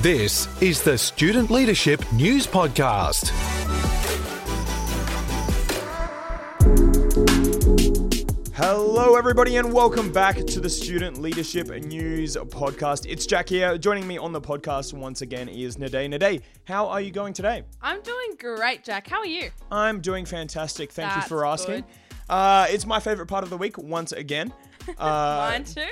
This is the Student Leadership News Podcast. Hello, everybody, and welcome back to the Student Leadership News Podcast. It's Jack here. Joining me on the podcast once again is Nadé. Nadé, how are you going today? I'm doing great, Jack. How are you? I'm doing fantastic. Thank That's you for asking. Uh, it's my favorite part of the week once again. Uh, Mine too.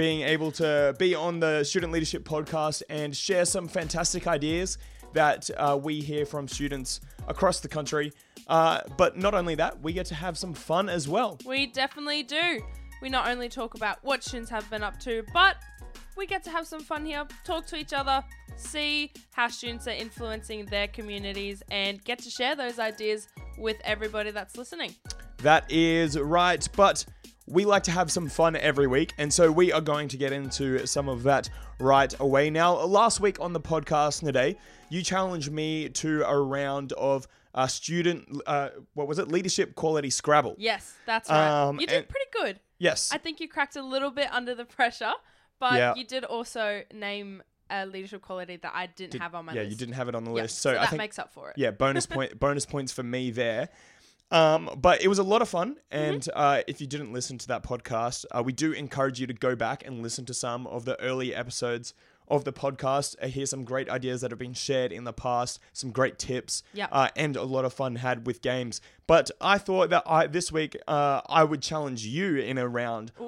Being able to be on the Student Leadership Podcast and share some fantastic ideas that uh, we hear from students across the country. Uh, but not only that, we get to have some fun as well. We definitely do. We not only talk about what students have been up to, but we get to have some fun here, talk to each other, see how students are influencing their communities, and get to share those ideas with everybody that's listening. That is right, but we like to have some fun every week, and so we are going to get into some of that right away. Now, last week on the podcast today, you challenged me to a round of uh, student, uh, what was it, leadership quality Scrabble. Yes, that's right. Um, you did and- pretty good. Yes, I think you cracked a little bit under the pressure, but Yeah. you did also name a leadership quality that I didn't have on my yeah, list. you didn't have it on the list, so, I that think makes up for it. yeah, bonus point, bonus points for me there. Um, but it was a lot of fun, and uh, if you didn't listen to that podcast, uh, we do encourage you to go back and listen to some of the early episodes of the podcast. Uh, hear some great ideas that have been shared in the past, some great tips, Yep. uh, and a lot of fun had with games. But I thought that I this week uh, I would challenge you in a round of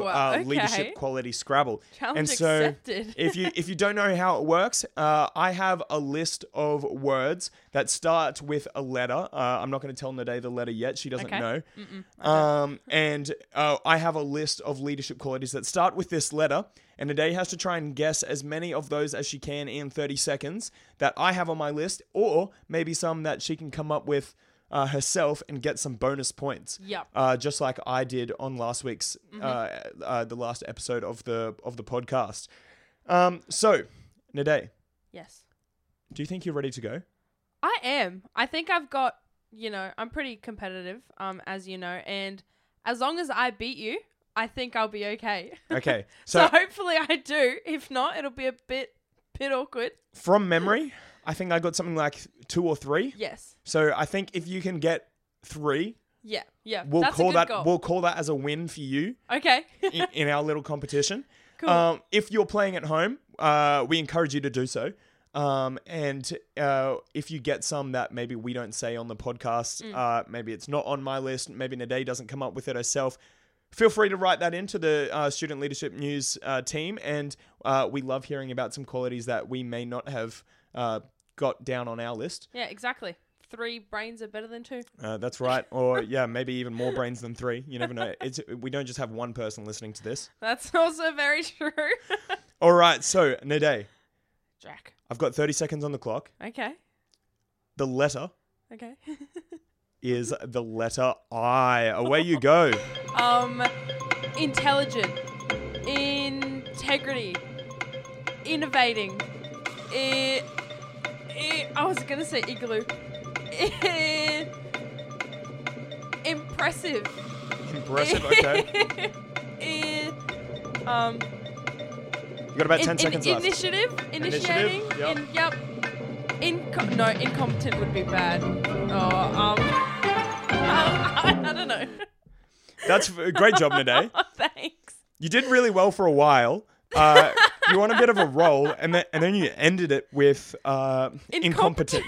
Ooh, uh, okay. leadership quality Scrabble. Challenge and so accepted. if you if you don't know how it works, uh, I have a list of words that start with a letter. Uh, I'm not going to tell Nadé the letter yet; she doesn't Okay. know. Um, and uh, I have a list of leadership qualities that start with this letter. And Nadé has to try and guess as many of those as she can in 30 seconds that I have on my list, or maybe some that she can come up with uh, herself and get some bonus points Yep. uh, just like I did on last week's uh, uh, the last episode of the of the podcast. Um, so, Nadé, Yes. do you think you're ready to go? I am. I think I've got, you know, I'm pretty competitive, um, as you know, and as long as I beat you, I think I'll be okay. Okay, so, so hopefully I do. If not, it'll be a bit bit awkward. from memory, I think I got something like two or three. Yes. So I think if you can get three, Yeah. Yeah. we'll That's call a good that goal. we'll call that as a win for you okay. in, in our little competition. cool. Um, if you're playing at home, uh, we encourage you to do so. Um, and uh, if you get some that maybe we don't say on the podcast, Mm. uh, maybe it's not on my list, maybe Nadé doesn't come up with it herself, feel free to write that into the uh, Student Leadership News uh, team. And uh, we love hearing about some qualities that we may not have uh, got down on our list. yeah. Exactly. Three brains are better than two. Uh, that's right. Or, yeah, maybe even more brains than three. You never know. It's, we don't just have one person listening to this. That's also very true. All right. So, Nadé, Jack. I've got 30 seconds on the clock. Okay. The letter Okay. is the letter I. Away you go. um, intelligent, integrity, innovating. Eh, eh, I was gonna say igloo. Eh, impressive. Impressive. Okay. Um, You got about 10 in- in- seconds left. initiative, initiating. yep. In, yep. Inco- no, incompetent would be bad. Oh, um, I, I don't know. That's a great job, Nadé. Thanks. You did really well for a while. Uh, you were on a bit of a roll, and then, and then you ended it with uh, incompetent,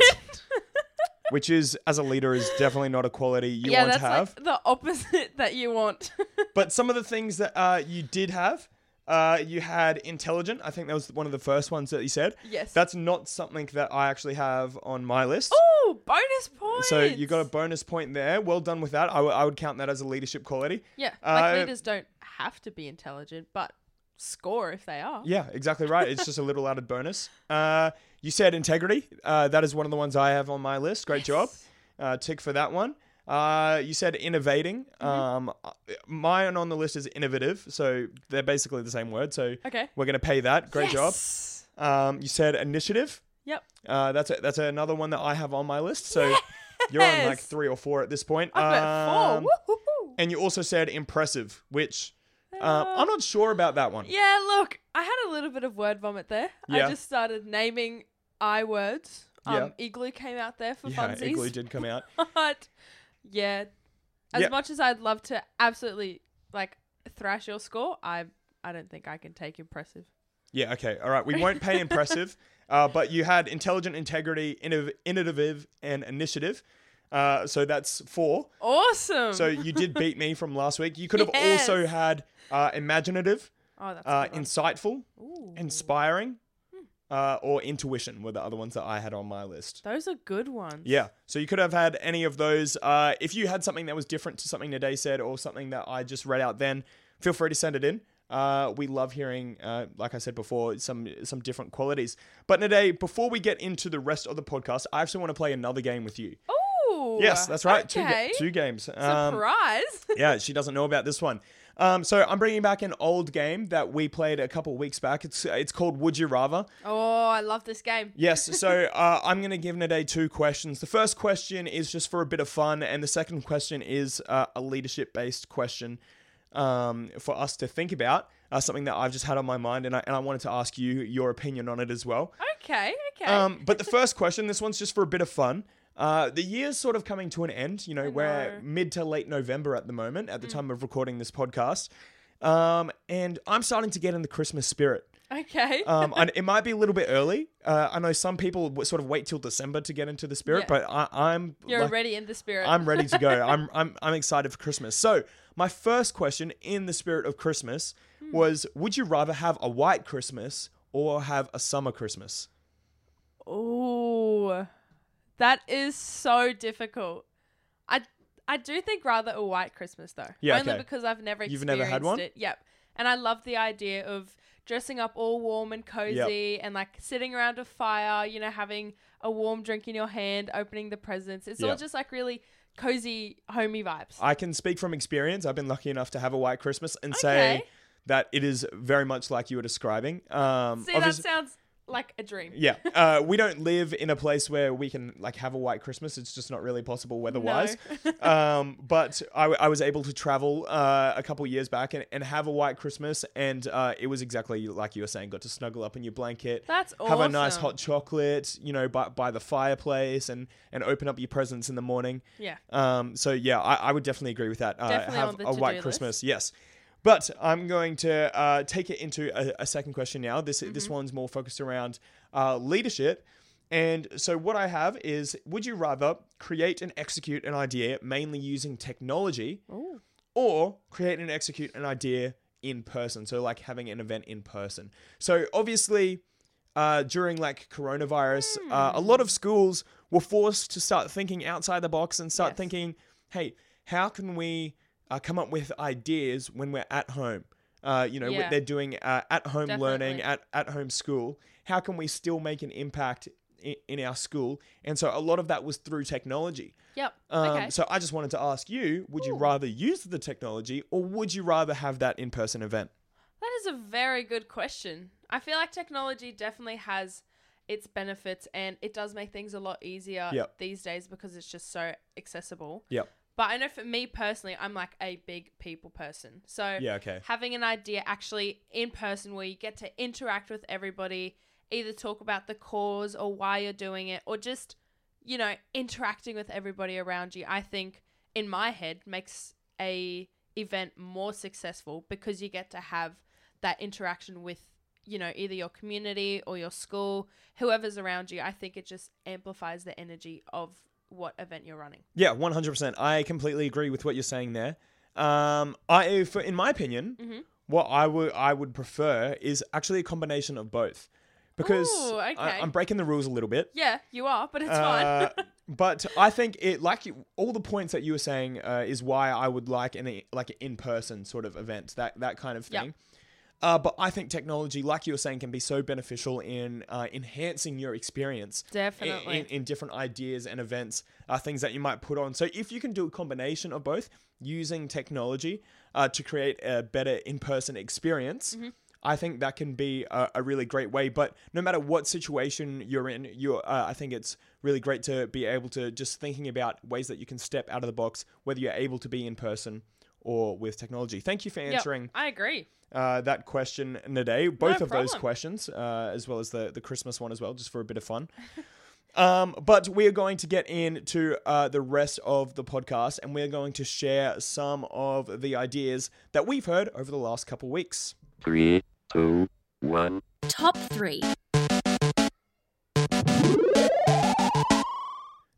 which is, as a leader, is definitely not a quality you yeah, want that's to have. like the opposite that you want. But some of the things that uh, you did have, uh, you had intelligent. I think that was one of the first ones that you said. yes. That's not something that I actually have on my list. oh, bonus point. So you got a bonus point there. Well done with that. I, w- I would count that as a leadership quality. yeah. Like uh, leaders don't have to be intelligent, but score if they are. Yeah, exactly right. It's just a little added bonus. Uh, you said integrity. Uh, that is one of the ones I have on my list. Great job. Uh, tick for that one. Uh, you said innovating. Mm-hmm. Um, mine on the list is innovative. So they're basically the same word. So Okay. we're going to pay that. Great Yes. job. Um, you said initiative. Yep. Uh, that's a, that's another one that I have on my list. So you're on like three or four at this point. At Um, four. Woo-hoo-hoo. And you also said impressive, which Uh, I'm not sure about that one. Yeah, look, I had a little bit of word vomit there. Yeah. I just started naming I words. Um, Yeah. Igloo came out there for Yeah, funsies. Igloo did come out. but yeah, as Yeah. much as I'd love to absolutely like thrash your score, I I don't think I can take impressive. Yeah, okay. All right. We won't pay impressive, uh, but you had intelligent, integrity, innov- innovative, and initiative. Uh, so that's four. Awesome. So you did beat me from last week. You could have Yes. also had uh, imaginative, oh, that's a uh, good one. insightful, Ooh. inspiring, uh, or intuition were the other ones that I had on my list. Those are good ones. Yeah. So you could have had any of those. Uh, if you had something that was different to something Nadé said or something that I just read out then, feel free to send it in. Uh, we love hearing, uh, like I said before, some some different qualities. But Nadé, before we get into the rest of the podcast, I actually want to play another game with you. Oh, Yes, that's right. Two, Okay. ga- two games. Um, Surprise. yeah, she doesn't know about this one. Um, so I'm bringing back an old game that we played a couple weeks back. It's it's called Would You Rather. oh, I love this game. Yes, so uh, I'm going to give Nadé two questions. The first question is just for a bit of fun, and the second question is uh, a leadership based question um, for us to think about. Uh, something that I've just had on my mind, and I, and I wanted to ask you your opinion on it as well. Okay. Okay. Um, but the first question, this one's just for a bit of fun. Uh, the year's sort of coming to an end. You know, we're mid to late November at the moment, at the time of recording this podcast. Um, and I'm starting to get in the Christmas spirit. okay. Um, and it might be a little bit early. Uh, I know some people w- sort of wait till December to get into the spirit, Yeah. but I, I'm You're like- already in the spirit. I'm ready to go. I'm, I'm I'm excited for Christmas. So my first question, in the spirit of Christmas, Hmm. was: Would you rather have a white Christmas or have a summer Christmas? Ooh, that is so difficult. I I do think rather a white Christmas though. Yeah, Only okay. because I've never You've experienced never had one? it. Yep. And I love the idea of dressing up all warm and cozy and like sitting around a fire, you know, having a warm drink in your hand, opening the presents. It's all just like really cozy, homey vibes. I can speak from experience. I've been lucky enough to have a white Christmas and say that it is very much like you were describing. Um, See, that sounds like a dream. Yeah, uh, we don't live in a place where we can like have a white Christmas. It's just not really possible weather-wise. um, but I, I, was able to travel uh, a couple years back and, and have a white Christmas, and uh, it was exactly like you were saying. Got to snuggle up in your blanket, That's awesome. have a nice hot chocolate, you know, by, by the fireplace, and and open up your presents in the morning. Yeah. Um, so yeah, I, I would definitely agree with that. Uh, Definitely have on the a white to-do Christmas, yes. But I'm going to uh, take it into a, a second question now. This Mm-hmm. this one's more focused around uh, leadership. And so what I have is: Would you rather create and execute an idea mainly using technology, Ooh. or create and execute an idea in person? So like having an event in person. So obviously. Uh, during like coronavirus, uh, a lot of schools were forced to start thinking outside the box and start Yes. thinking, hey, how can we uh, come up with ideas when we're at home? Uh, you know, Yeah. they're doing uh, at home learning, at, at home school. How can we still make an impact in, in our school? And so a lot of that was through technology. Yep. Um, okay. So I just wanted to ask you would you rather use the technology or would you rather have that in person event? That is a very good question. I feel like technology definitely has its benefits and it does make things a lot easier Yep. these days because it's just so accessible. Yep. But I know for me personally, I'm like a big people person. So Yeah, okay. having an idea actually in person where you get to interact with everybody, either talk about the cause or why you're doing it, or just, you know, interacting with everybody around you, I think in my head makes a event more successful because you get to have that interaction with, you know, either your community or your school, whoever's around you. I think it just amplifies the energy of what event you're running. Yeah, one hundred percent. I completely agree with what you're saying there. Um, I, for, in my opinion, Mm-hmm. what I would I would prefer is actually a combination of both, because Ooh, I, okay. I'm breaking the rules a little bit. Yeah, you are, but it's Uh, fine. but I think it like you- all the points that you were saying uh, is why I would like an like an in person sort of event that that kind of Yep. Uh, but I think technology, like you were saying, can be so beneficial in uh, enhancing your experience. Definitely. In, in, different ideas and events, uh, things that you might put on. So if you can do a combination of both, using technology uh, to create a better in-person experience, Mm-hmm. I think that can be a, a really great way. But no matter what situation you're in, you uh, I think it's really great to be able to just thinking about ways that you can step out of the box, whether you're able to be in person or with technology. Thank you for Yep, answering I agree. uh, that question today. Both of those questions, uh, as well as the, the Christmas one as well, just for a bit of fun. um, but we are going to get into uh, the rest of the podcast and we're going to share some of the ideas that we've heard over the last couple weeks. Three, two, one. Top 3.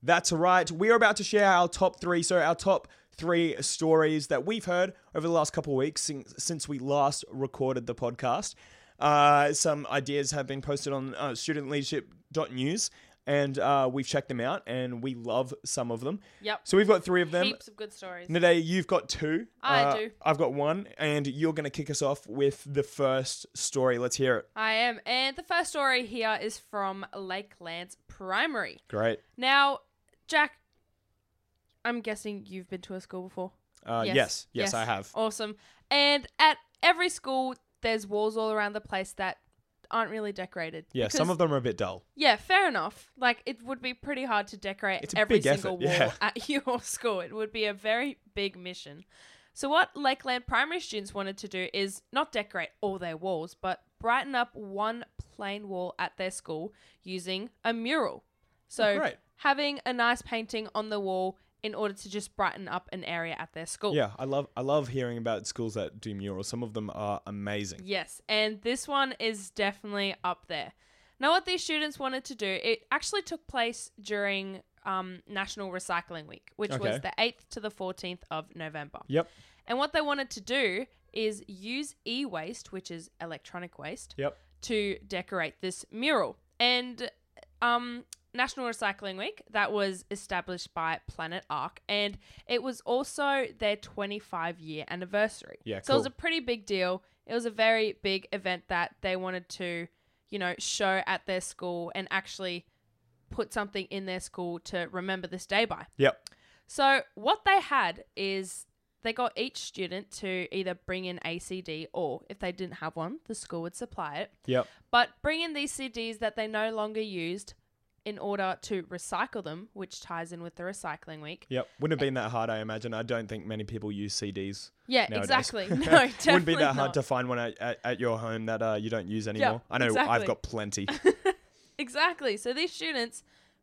That's right. We are about to share our top three. So, our top three stories that we've heard over the last couple of weeks since, we last recorded the podcast. Uh, some ideas have been posted on uh, studentleadership.news, and uh, we've checked them out, and we love some of them. Yep. So, we've got three of them. Heaps of good stories. Nadé, you've got two. I Uh, do. I've got one, and you're going to kick us off with the first story. Let's hear it. I am. And the first story here is from Lakelands Primary. Great. Now, Jack, I'm guessing you've been to a school before. Uh, yes. yes, I have. Awesome. And at every school, there's walls all around the place that aren't really decorated. Yeah, some of them are a bit dull. Yeah, fair enough. Like it would be pretty hard to decorate It's a every big single effort, wall yeah. at your school. It would be a very big mission. So what Lakeland primary students wanted to do is not decorate all their walls, but brighten up one plain wall at their school using a mural. So Oh, great. having a nice painting on the wall in order to just brighten up an area at their school. Yeah, I love I love hearing about schools that do murals. Some of them are amazing. Yes, and this one is definitely up there. Now, what these students wanted to do, it actually took place during um, National Recycling Week, which Okay. was the 8th to the 14th of November. Yep. And what they wanted to do is use e waste, which is electronic waste, Yep. to decorate this mural. And um, National Recycling Week, that was established by Planet Ark, and it was also their 25 year anniversary. Yeah, So it was a pretty big deal. It was a very big event that they wanted to, you know, show at their school and actually put something in their school to remember this day by. Yep. So what they had is they got each student to either bring in a CD or if they didn't have one, the school would supply it. Yep. But bring in these CDs that they no longer used in order to recycle them, which ties in with the recycling week. Yep. Wouldn't have been that hard, I imagine. I don't think many people use CDs. Yeah, nowadays. exactly. No, definitely Wouldn't be that hard not. to find one at, at, at your home that uh, you don't use anymore. I know I've got plenty. Exactly. So these students,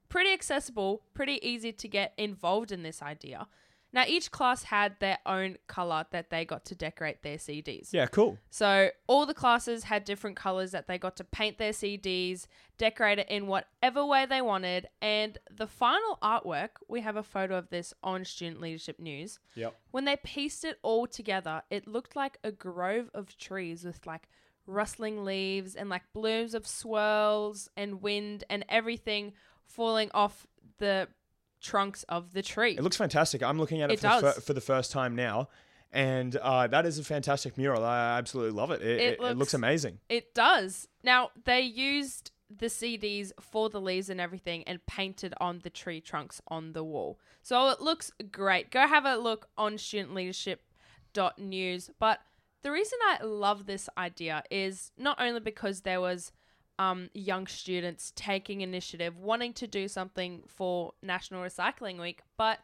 pretty accessible, pretty easy to get involved in this idea. Now each class had their own color that they got to decorate their CDs. yeah, cool. So all the classes had different colors that they got to paint their CDs, decorate it in whatever way they wanted, and the final artwork, we have a photo of this on Student Leadership News. Yep. When they pieced it all together, it looked like a grove of trees with like rustling leaves and like blooms of swirls and wind and everything falling off the trunks of the tree. It looks fantastic. I'm looking at it, It for, the fir- for the first time now. And uh, that is a fantastic mural. I absolutely love it. It, it, it looks looks- amazing. It does. Now, they used the CDs for the leaves and everything and painted on the tree trunks on the wall. So it looks great. Go have a look on studentleadership.news. But the reason I love this idea is not only because there was um, young students taking initiative, wanting to do something for National Recycling Week, but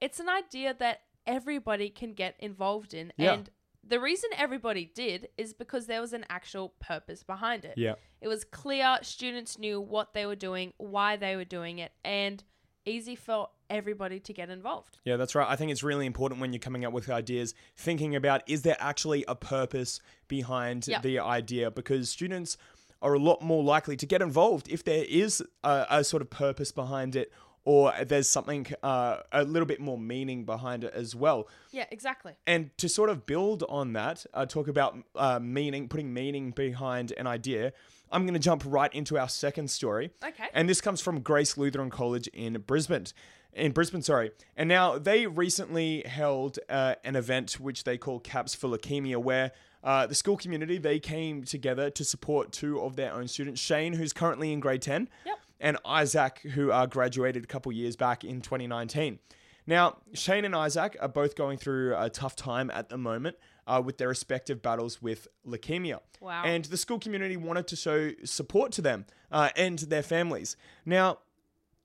it's an idea that everybody can get involved in. Yeah. And the reason everybody did is because there was an actual purpose behind it. Yeah. It was clear, students knew what they were doing, why they were doing it, and easy for everybody to get involved. Yeah, that's right. I think it's really important when you're coming up with ideas, thinking about is there actually a purpose behind Yep. the idea? Because students are a lot more likely to get involved if there is a, a sort of purpose behind it or there's something, uh, a little bit more meaning behind it as well. Yeah, exactly. And to sort of build on that, uh, talk about uh, meaning, putting meaning behind an idea, I'm going to jump right into our second story. Okay. And this comes from Grace Lutheran College in Brisbane. In Brisbane, sorry. And now they recently held uh, an event which they call Caps for Leukemia, where uh, the school community they came together to support two of their own students, Shane, who's currently in grade ten, Yep. and Isaac, who uh, graduated a couple years back in 2019. Now, Shane and Isaac are both going through a tough time at the moment uh, with their respective battles with leukemia. Wow. And the school community wanted to show support to them uh, and their families. Now,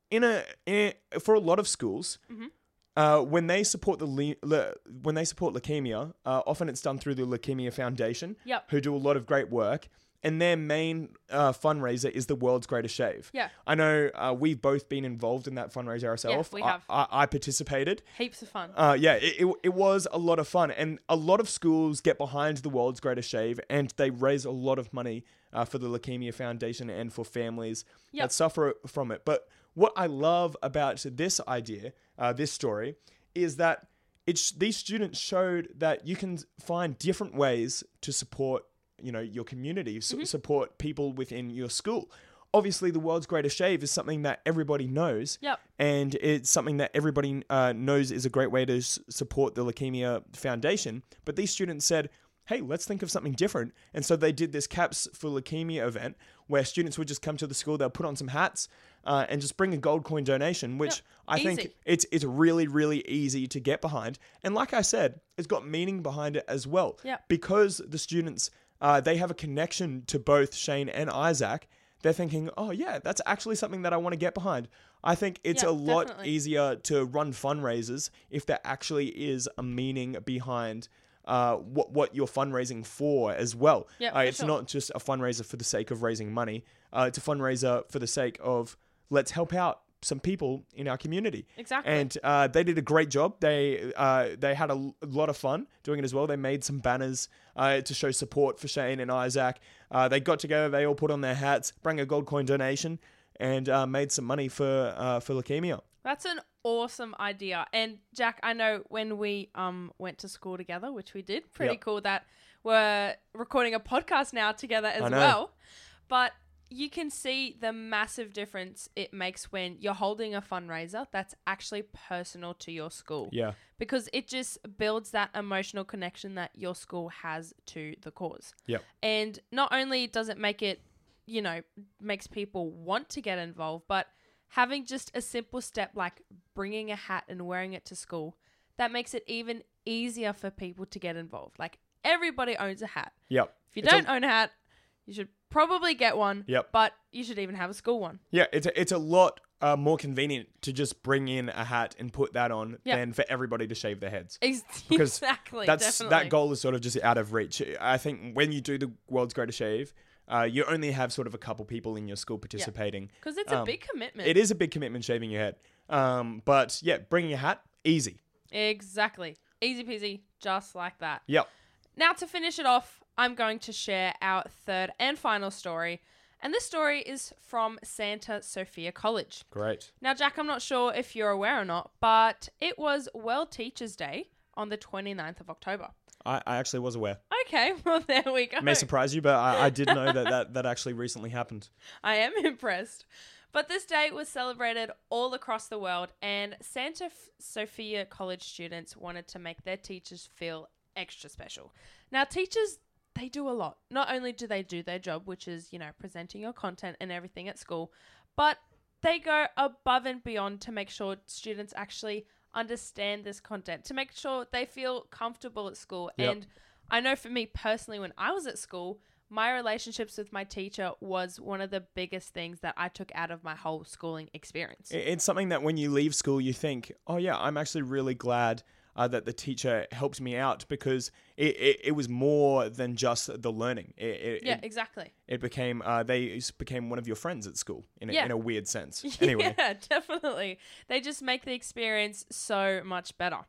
in a, in a for a lot of schools, uh, when they support the le- le- when they support leukemia, uh, often it's done through the Leukemia Foundation, Yep. who do a lot of great work. And their main uh, fundraiser is the world's greatest shave. Yeah. I know uh, we've both been involved in that fundraiser ourselves. we I- have. I, I participated. Heaps of fun. Uh, yeah, it, it, it was a lot of fun. And a lot of schools get behind the world's greatest shave and they raise a lot of money uh, for the Leukemia Foundation and for families Yep. that suffer from it. But what I love about this idea, uh, this story, is that it's, these students showed that you can find different ways to support you know your community su- support people within your school obviously the world's greatest shave is something that everybody knows Yep. and it's something that everybody uh, knows is a great way to s- support the Leukemia Foundation. But these students said, hey, let's think of something different. And so they did this Caps for Leukemia event where students would just come to the school, they'll put on some hats uh, and just bring a gold coin donation, which Yep, I think it's, it's really, really easy to get behind. And like I said, it's got meaning behind it as well. Yep. Because the students, uh, they have a connection to both Shane and Isaac. They're thinking, oh, yeah, that's actually something that I want to get behind. I think it's Yeah, a lot definitely. easier to run fundraisers if there actually is a meaning behind uh, what what you're fundraising for as well. Yeah, uh, it's sure. not just a fundraiser for the sake of raising money. Uh, it's a fundraiser for the sake of let's help out some people in our community. Exactly. And uh, they did a great job. They uh, they had a lot of fun doing it as well. They made some banners uh, to show support for Shane and Isaac. Uh, they got together. They all put on their hats, bring a gold coin donation, and uh, made some money for uh, for leukemia. That's an awesome idea. And Jack, I know when we um went to school together, which we did, pretty Yep. cool that we're recording a podcast now together as well. But you can see the massive difference it makes when you're holding a fundraiser that's actually personal to your school. Yeah. Because it just builds that emotional connection that your school has to the cause. Yep. And not only does it make it, you know, makes people want to get involved, but having just a simple step like bringing a hat and wearing it to school, that makes it even easier for people to get involved. Like everybody owns a hat. Yep. If you It's don't own a hat, you should probably get one. Yep. But you should even have a school one. Yeah, it's a, it's a lot uh, more convenient to just bring in a hat and put that on Yeah. than for everybody to shave their heads. Ex- Because exactly. That's definitely. that goal is sort of just out of reach. I think when you do the world's greatest shave, uh, you only have sort of a couple people in your school participating. Because it's a um, big commitment. It is a big commitment shaving your head. Um, but yeah, bringing a hat, easy. Exactly. Easy peasy, just like that. Yep. Now, to finish it off, I'm going to share our third and final story. And this story is from Santa Sophia College. Great. Now, Jack, I'm not sure if you're aware or not, but it was World Teachers' Day on the 29th of October. I, I actually was aware. Okay, well, there we go. May surprise you, but I, I did know that, that that actually recently happened. I am impressed. But this day was celebrated all across the world, and Santa F- Sophia College students wanted to make their teachers feel extra special. Now, teachers, they do a lot. Not only do they do their job, which is, you know, presenting your content and everything at school, but they go above and beyond to make sure students actually understand this content, to make sure they feel comfortable at school. Yep. And I know for me personally, when I was at school, my relationships with my teacher was one of the biggest things that I took out of my whole schooling experience. It's something that when you leave school, you think, oh, yeah, I'm actually really glad uh, that the teacher helped me out because it, it, it was more than just the learning. It, it, yeah, it, exactly. it became, uh, they became one of your friends at school in a, Yeah. in a weird sense. Anyway. Yeah, definitely. They just make the experience so much better.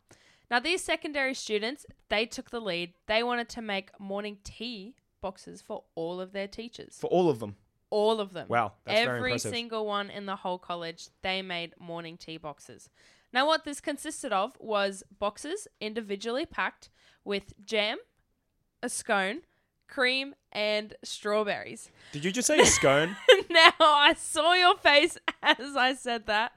Now, these secondary students, they took the lead. They wanted to make morning tea boxes for all of their teachers. For all of them. all of them. Wow, that's very Every single one in the whole college, they made morning tea boxes. Now, what this consisted of was boxes individually packed with jam, a scone, cream, and strawberries. Did you just say scone? now, I saw your face as I said that.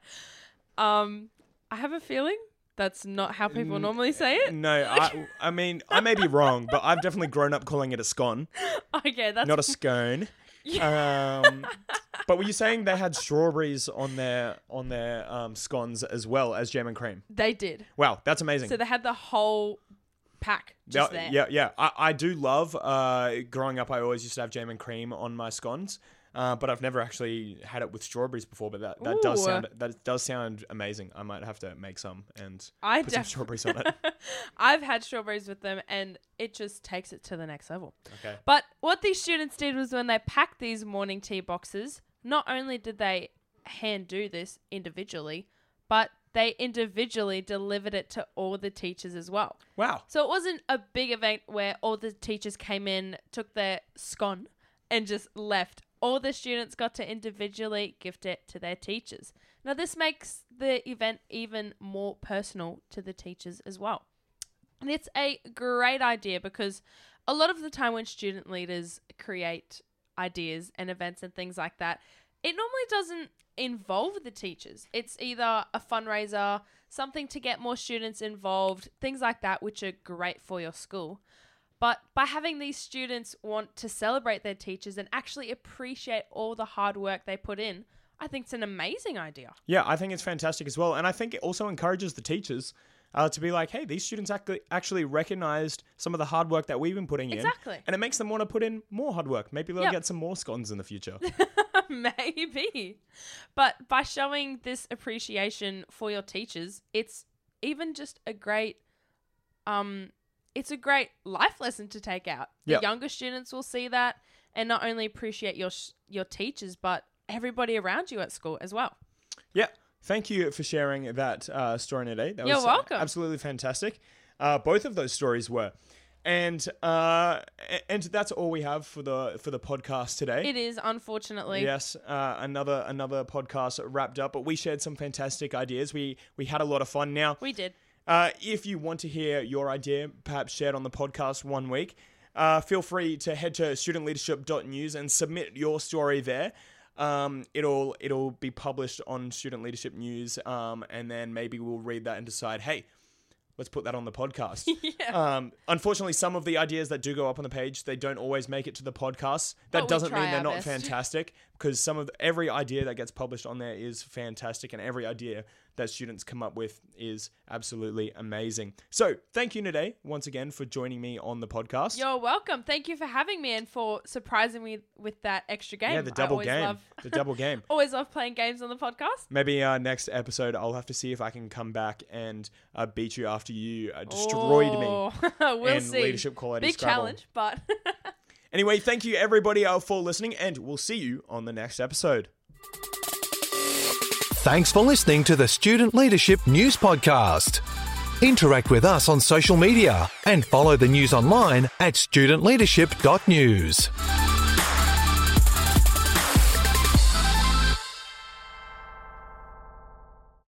Um, I have a feeling that's not how people normally say it. no, I, I mean, I may be wrong, but I've definitely grown up calling it a scone, Okay, that's not a scone. Um, but were you saying they had strawberries on their on their um, scones as well as jam and cream? they did. Wow, that's amazing. So they had the whole pack just yeah, there. yeah, yeah. I, I do love. Uh, growing up, I always used to have jam and cream on my scones. Uh, but I've never actually had it with strawberries before. But that, that does sound that does sound amazing. I might have to make some and I put some def- strawberries on it. I've had strawberries with them and it just takes it to the next level. Okay. But what these students did was when they packed these morning tea boxes, not only did they hand do this individually, but they individually delivered it to all the teachers as well. Wow. So it wasn't a big event where all the teachers came in, took their scone, and just left. All the students got to individually gift it to their teachers. Now, this makes the event even more personal to the teachers as well. And it's a great idea because a lot of the time when student leaders create ideas and events and things like that, it normally doesn't involve the teachers. It's either a fundraiser, something to get more students involved, things like that, which are great for your school. But by having these students want to celebrate their teachers and actually appreciate all the hard work they put in, I think it's an amazing idea. Yeah, I think it's fantastic as well, and I think it also encourages the teachers. Uh, to be like, hey, these students actually actually recognized some of the hard work that we've been putting in, Exactly. and it makes them want to put in more hard work. Maybe they'll Yep. get some more scones in the future. Maybe. But by showing this appreciation for your teachers, it's even just a great um it's a great life lesson to take out. The Yep. younger students will see that and not only appreciate your sh- your teachers but everybody around you at school as well. Yeah. Thank you for sharing that uh, story today. That You're was welcome. Absolutely fantastic. Uh, both of those stories were, and uh, and that's all we have for the for the podcast today. It is unfortunately. Yes, uh, another another podcast wrapped up, but we shared some fantastic ideas. We we had a lot of fun. Now, We did. Uh, if you want to hear your idea, perhaps shared on the podcast one week, uh, feel free to head to studentleadership.news and submit your story there. Um, it'll it'll be published on Student Leadership News, um, and then maybe we'll read that and decide, hey, let's put that on the podcast. Yeah. Um, unfortunately, some of the ideas that do go up on the page, they don't always make it to the podcast. That doesn't mean they're not best. fantastic because some of every idea that gets published on there is fantastic, and every idea that students come up with is absolutely amazing. So, thank you, Nadé, once again for joining me on the podcast. You're welcome. Thank you for having me and for surprising me with that extra game. yeah, the double game. Love, The double game. always love playing games on the podcast. Maybe uh, next episode, I'll have to see if I can come back and uh, beat you after you uh, destroyed me. Oh, we'll in see. leadership quality Big Scrabble. challenge, but Anyway, thank you everybody uh, for listening, and we'll see you on the next episode. Thanks for listening to the Student Leadership News Podcast. Interact with us on social media and follow the news online at studentleadership.news.